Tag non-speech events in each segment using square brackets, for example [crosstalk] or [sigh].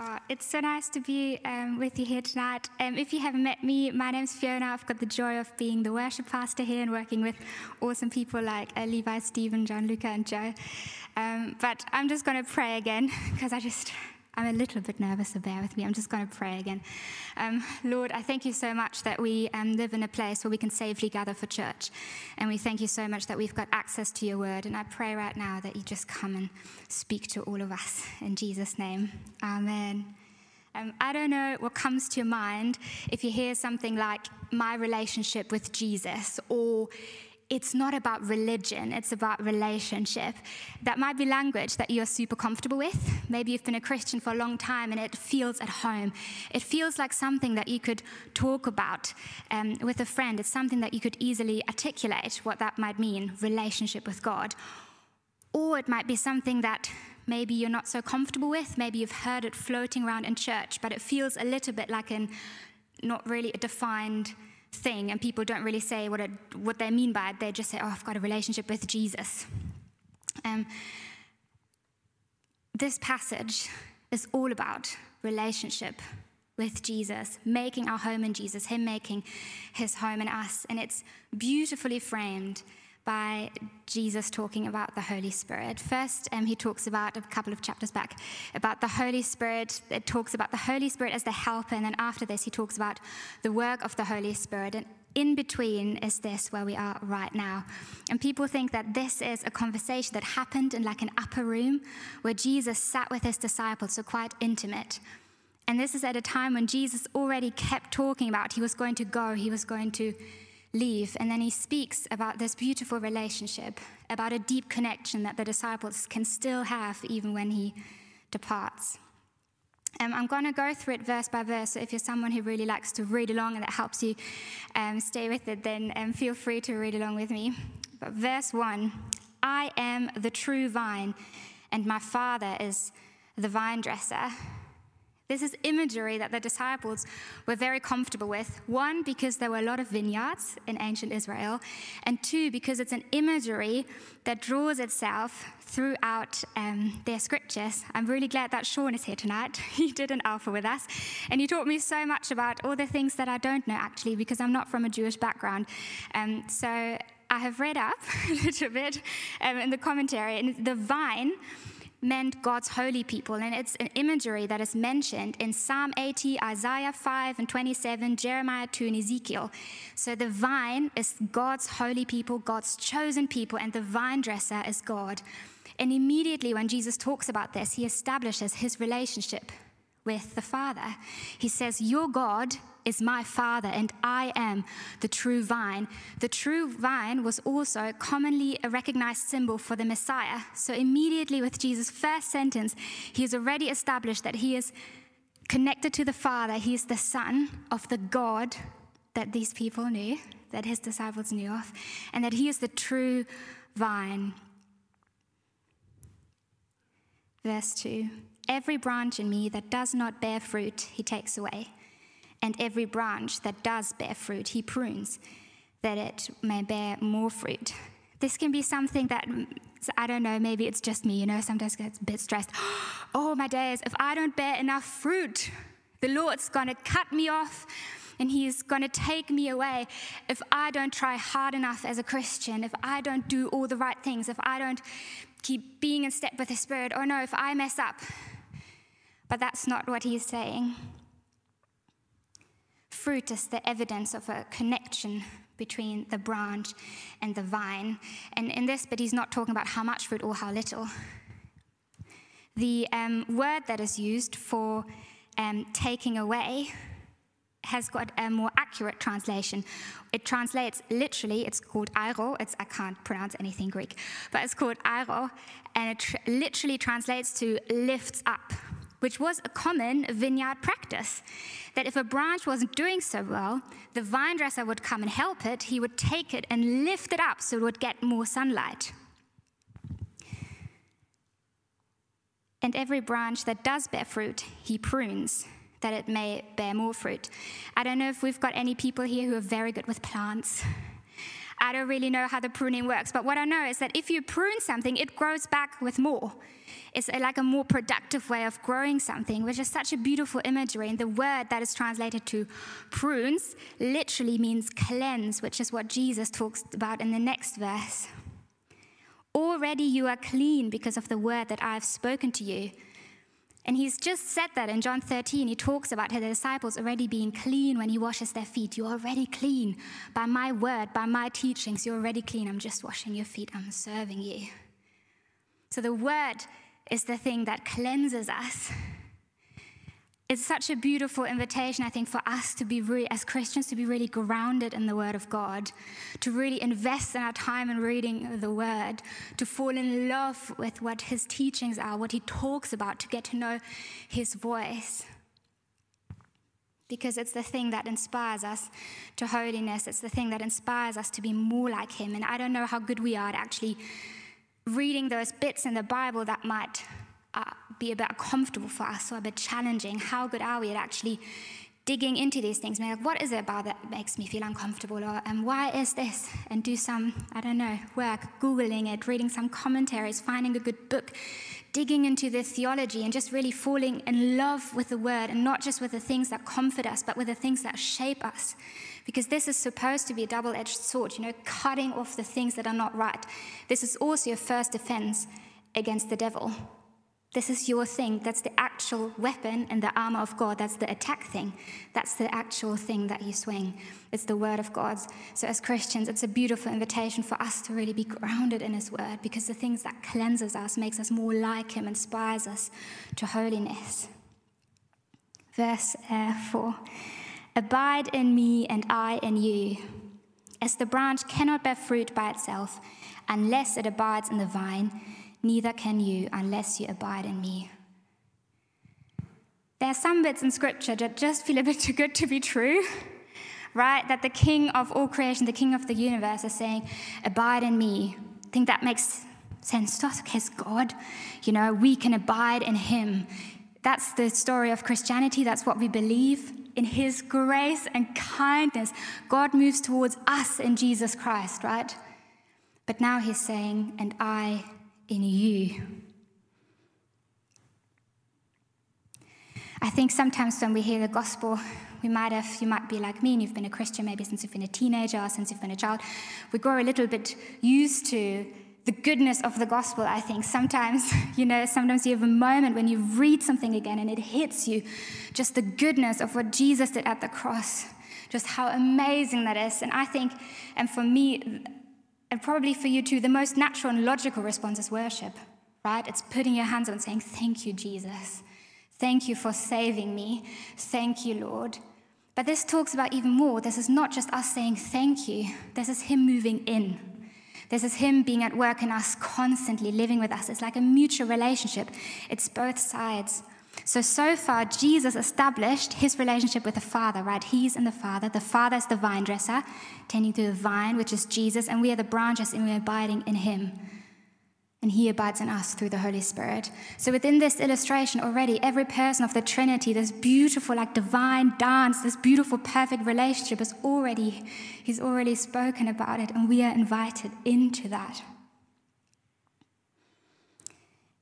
Uh, it's so nice to be um, with you here tonight. Um, if you haven't met me, my name's Fiona. I've got the joy of being the worship pastor here and working with awesome people like uh, Levi, Stephen, John, Luca, and Joe. Um, but I'm just going to pray again [laughs] because I just I'm a little bit nervous, so bear with me. I'm just going to pray again. Um, Lord, I thank you so much that we um, live in a place where we can safely gather for church. And we thank you so much that we've got access to your word. And I pray right now that you just come and speak to all of us. In Jesus' name, amen. Um, I don't know what comes to your mind if you hear something like my relationship with Jesus or it's not about religion, it's about relationship. That might be language that you're super comfortable with. Maybe you've been a Christian for a long time and it feels at home. It feels like something that you could talk about um, with a friend. It's something that you could easily articulate what that might mean relationship with God. Or it might be something that maybe you're not so comfortable with. Maybe you've heard it floating around in church, but it feels a little bit like an not really a defined thing, and people don't really say what, it, what they mean by it. They just say, oh, I've got a relationship with Jesus. Um, this passage is all about relationship with Jesus, making our home in Jesus, Him making His home in us. And it's beautifully framed by Jesus talking about the Holy Spirit. First, um, he talks about a couple of chapters back about the Holy Spirit. It talks about the Holy Spirit as the helper, and then after this, he talks about the work of the Holy Spirit. And in between is this where we are right now. And people think that this is a conversation that happened in like an upper room where Jesus sat with his disciples, so quite intimate. And this is at a time when Jesus already kept talking about he was going to go, he was going to leave. And then he speaks about this beautiful relationship, about a deep connection that the disciples can still have even when he departs. Um, I'm going to go through it verse by verse. So if you're someone who really likes to read along and that helps you um, stay with it, then um, feel free to read along with me. But verse 1 I am the true vine, and my Father is the vine dresser. This is imagery that the disciples were very comfortable with. One, because there were a lot of vineyards in ancient Israel, and two, because it's an imagery that draws itself throughout um, their scriptures. I'm really glad that Sean is here tonight. [laughs] he did an alpha with us, and he taught me so much about all the things that I don't know actually, because I'm not from a Jewish background. Um, so I have read up [laughs] a little bit um, in the commentary, and the vine meant God's holy people. And it's an imagery that is mentioned in Psalm 80, Isaiah 5 and 27, Jeremiah 2, and Ezekiel. So the vine is God's holy people, God's chosen people, and the vine dresser is God. And immediately when Jesus talks about this, he establishes his relationship with the Father. He says, Your God is my Father, and I am the true vine. The true vine was also commonly a recognized symbol for the Messiah. So, immediately with Jesus' first sentence, he has already established that he is connected to the Father. He is the Son of the God that these people knew, that his disciples knew of, and that he is the true vine. Verse 2 Every branch in me that does not bear fruit, he takes away and every branch that does bear fruit, he prunes, that it may bear more fruit. This can be something that, mm, I don't know, maybe it's just me, you know, sometimes I get a bit stressed. [gasps] Oh, my days, if I don't bear enough fruit, the Lord's gonna cut me off and He's gonna take me away if I don't try hard enough as a Christian, if I don't do all the right things, if I don't keep being in step with the Spirit, or no, if I mess up. But that's not what He's saying. Fruit is the evidence of a connection between the branch and the vine. And in this bit, he's not talking about how much fruit or how little. The um, word that is used for um, taking away has got a more accurate translation. It translates literally, it's called airo. It's, I can't pronounce anything Greek, but it's called airo, and it tr- literally translates to lifts up which was a common vineyard practice. That if a branch wasn't doing so well, the vine dresser would come and help it. He would take it and lift it up so it would get more sunlight. And every branch that does bear fruit, he prunes that it may bear more fruit. I don't know if we've got any people here who are very good with plants. I don't really know how the pruning works, but what I know is that if you prune something, it grows back with more. It's like a more productive way of growing something, which is such a beautiful imagery. And the word that is translated to prunes literally means cleanse, which is what Jesus talks about in the next verse. Already you are clean because of the word that I have spoken to you. And he's just said that in John 13. He talks about the disciples already being clean when he washes their feet. You're already clean by my word, by my teachings. You're already clean. I'm just washing your feet. I'm serving you. So the word is the thing that cleanses us. It's such a beautiful invitation, I think, for us to be really, as Christians, to be really grounded in the Word of God, to really invest in our time in reading the Word, to fall in love with what His teachings are, what He talks about, to get to know His voice. Because it's the thing that inspires us to holiness. It's the thing that inspires us to be more like Him. And I don't know how good we are at actually reading those bits in the Bible that might uh, be a bit uncomfortable for us or a bit challenging. How good are we at actually digging into these things? Like, what is it about that makes me feel uncomfortable? Or, and why is this? And do some, I don't know, work, Googling it, reading some commentaries, finding a good book, digging into the theology, and just really falling in love with the word, and not just with the things that comfort us, but with the things that shape us. Because this is supposed to be a double edged sword, you know, cutting off the things that are not right. This is also your first defense against the devil. This is your thing. That's the actual weapon and the armor of God. That's the attack thing. That's the actual thing that you swing. It's the word of God. So, as Christians, it's a beautiful invitation for us to really be grounded in His word because the things that cleanses us, makes us more like Him, inspires us to holiness. Verse uh, 4 Abide in me, and I in you. As the branch cannot bear fruit by itself unless it abides in the vine neither can you unless you abide in me. There are some bits in scripture that just feel a bit [laughs] too good to be true, right? That the king of all creation, the king of the universe, is saying, Abide in me. I think that makes sense to us. Okay, God, you know, we can abide in him. That's the story of Christianity. That's what we believe. In his grace and kindness, God moves towards us in Jesus Christ, right? But now he's saying, And I in you. I think sometimes when we hear the gospel, we might have, you might be like me, and you've been a Christian maybe since you've been a teenager or since you've been a child. We grow a little bit used to the goodness of the gospel, I think. Sometimes, [laughs] you know, sometimes you have a moment when you read something again and it hits you just the goodness of what Jesus did at the cross, just how amazing that is. And I think, and for me, and probably for you too, the most natural and logical response is worship, right? It's putting your hands on and saying, Thank you, Jesus. Thank you for saving me. Thank you, Lord. But this talks about even more. This is not just us saying thank you, this is Him moving in. This is Him being at work in us, constantly living with us. It's like a mutual relationship, it's both sides. So, so far, Jesus established his relationship with the Father, right? He's in the Father. The Father is the vine dresser, tending to the vine, which is Jesus, and we are the branches and we're abiding in him. And he abides in us through the Holy Spirit. So, within this illustration, already, every person of the Trinity, this beautiful, like divine dance, this beautiful, perfect relationship is already, he's already spoken about it, and we are invited into that.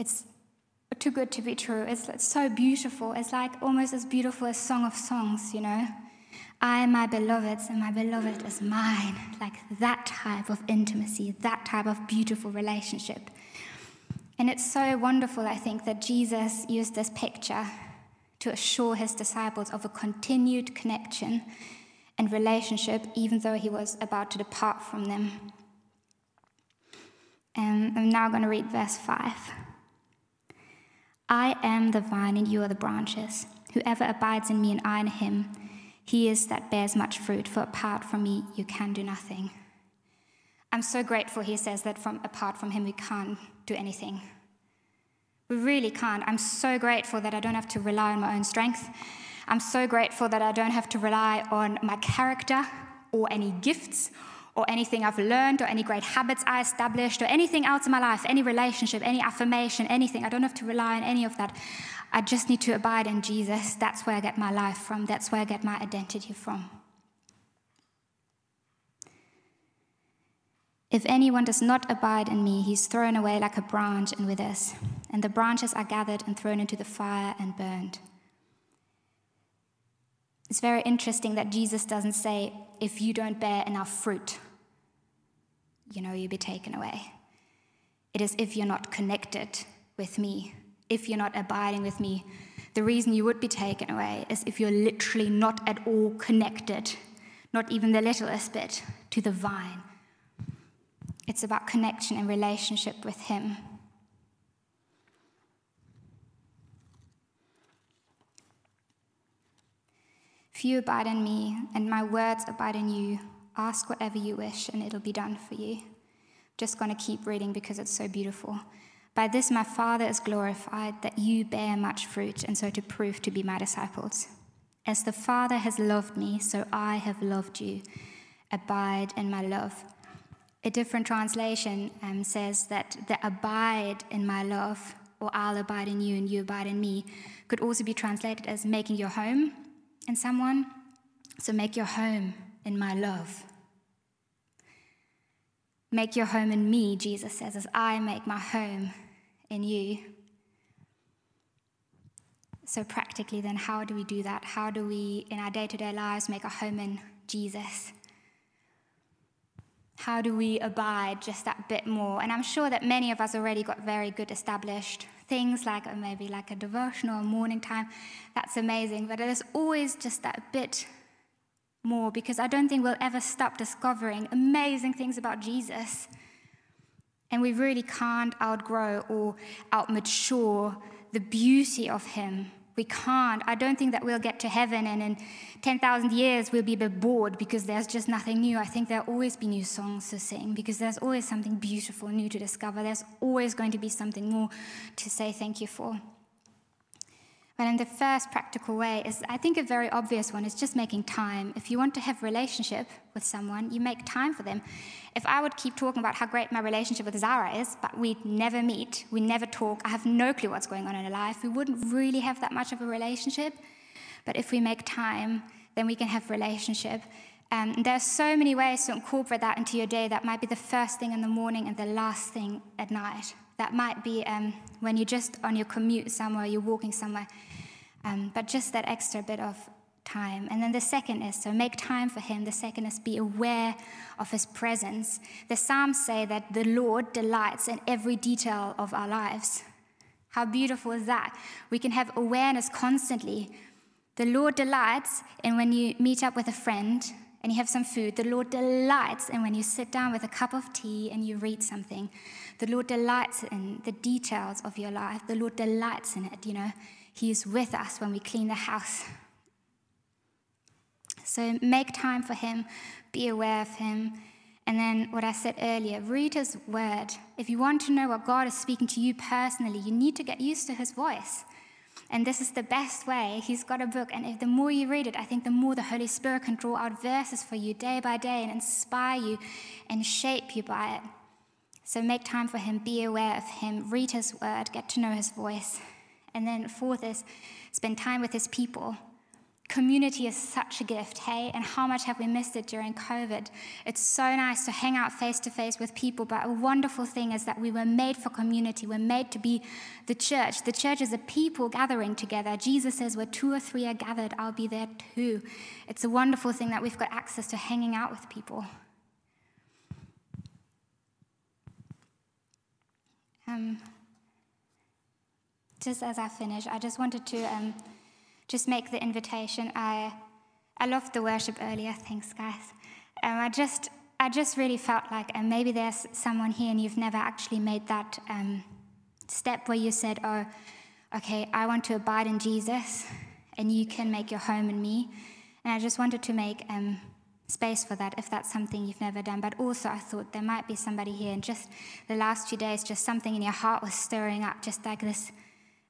It's too good to be true. It's, it's so beautiful. It's like almost as beautiful as Song of Songs, you know? I my beloved's and my beloved is mine. Like that type of intimacy, that type of beautiful relationship. And it's so wonderful, I think, that Jesus used this picture to assure his disciples of a continued connection and relationship, even though he was about to depart from them. And I'm now going to read verse 5. I am the vine and you are the branches. Whoever abides in me and I in him, he is that bears much fruit, for apart from me you can do nothing. I'm so grateful, he says, that from apart from him we can't do anything. We really can't. I'm so grateful that I don't have to rely on my own strength. I'm so grateful that I don't have to rely on my character or any gifts or anything I've learned or any great habits I established or anything else in my life, any relationship, any affirmation, anything. I don't have to rely on any of that. I just need to abide in Jesus. That's where I get my life from, that's where I get my identity from. If anyone does not abide in me, he's thrown away like a branch and withers, and the branches are gathered and thrown into the fire and burned. It's very interesting that Jesus doesn't say, if you don't bear enough fruit, you know, you'll be taken away. It is if you're not connected with me, if you're not abiding with me. The reason you would be taken away is if you're literally not at all connected, not even the littlest bit, to the vine. It's about connection and relationship with Him. If you abide in me and my words abide in you, ask whatever you wish and it'll be done for you. I'm Just going to keep reading because it's so beautiful. By this my Father is glorified, that you bear much fruit, and so to prove to be my disciples. As the Father has loved me, so I have loved you. Abide in my love. A different translation um, says that the abide in my love, or I'll abide in you and you abide in me, could also be translated as making your home in someone. So make your home in my love. Make your home in me, Jesus says, as I make my home in you. So, practically, then, how do we do that? How do we, in our day to day lives, make a home in Jesus? How do we abide just that bit more? And I'm sure that many of us already got very good established things like uh, maybe like a devotional or morning time. That's amazing. But there's always just that bit more because I don't think we'll ever stop discovering amazing things about Jesus. And we really can't outgrow or outmature the beauty of him we can't. I don't think that we'll get to heaven and in 10,000 years we'll be a bit bored because there's just nothing new. I think there'll always be new songs to sing because there's always something beautiful new to discover. There's always going to be something more to say thank you for. But in the first practical way is, I think, a very obvious one is just making time. If you want to have relationship with someone, you make time for them. If I would keep talking about how great my relationship with Zara is, but we'd never meet, we never talk, I have no clue what's going on in her life, we wouldn't really have that much of a relationship. But if we make time, then we can have relationship. Um, there are so many ways to incorporate that into your day. That might be the first thing in the morning and the last thing at night. That might be um, when you're just on your commute somewhere, you're walking somewhere, um, but just that extra bit of time. And then the second is so make time for Him. The second is be aware of His presence. The Psalms say that the Lord delights in every detail of our lives. How beautiful is that? We can have awareness constantly. The Lord delights in when you meet up with a friend and you have some food. The Lord delights in when you sit down with a cup of tea and you read something. The Lord delights in the details of your life. The Lord delights in it, you know. He is with us when we clean the house. So make time for Him, be aware of Him. And then what I said earlier, read His word. If you want to know what God is speaking to you personally, you need to get used to His voice. And this is the best way. He's got a book, and if the more you read it, I think the more the Holy Spirit can draw out verses for you day by day and inspire you and shape you by it. So make time for Him, be aware of Him, read His word, get to know His voice. And then, fourth is spend time with His people. Community is such a gift, hey? And how much have we missed it during COVID? It's so nice to hang out face to face with people, but a wonderful thing is that we were made for community. We're made to be the church. The church is a people gathering together. Jesus says, Where two or three are gathered, I'll be there too. It's a wonderful thing that we've got access to hanging out with people. Um, just as I finish, I just wanted to um, just make the invitation. I, I loved the worship earlier. Thanks, guys. Um, I just, I just really felt like, and maybe there's someone here and you've never actually made that um, step where you said, "Oh, okay, I want to abide in Jesus, and you can make your home in me." And I just wanted to make um, space for that if that's something you've never done. But also, I thought there might be somebody here, and just the last few days, just something in your heart was stirring up, just like this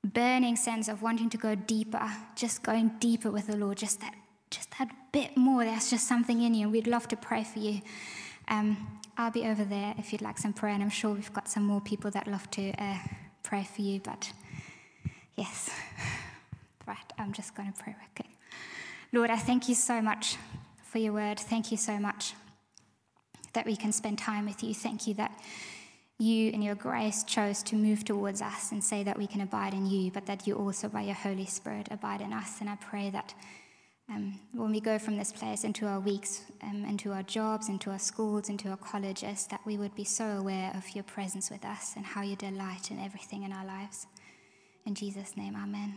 burning sense of wanting to go deeper, just going deeper with the Lord, just that, just that bit more. There's just something in you, we'd love to pray for you. Um, I'll be over there if you'd like some prayer, and I'm sure we've got some more people that love to uh, pray for you. But yes, [laughs] right, I'm just going to pray real quick. Lord, I thank you so much for your word. Thank you so much. that we can spend time with you. Thank you that you, in your grace, chose to move towards us and say that we can abide in you, but that you also, by your Holy Spirit, abide in us. And I pray that um, when we go from this place into our weeks, um, into our jobs, into our schools, into our colleges, that we would be so aware of your presence with us and how you delight in everything in our lives. In Jesus' name, amen.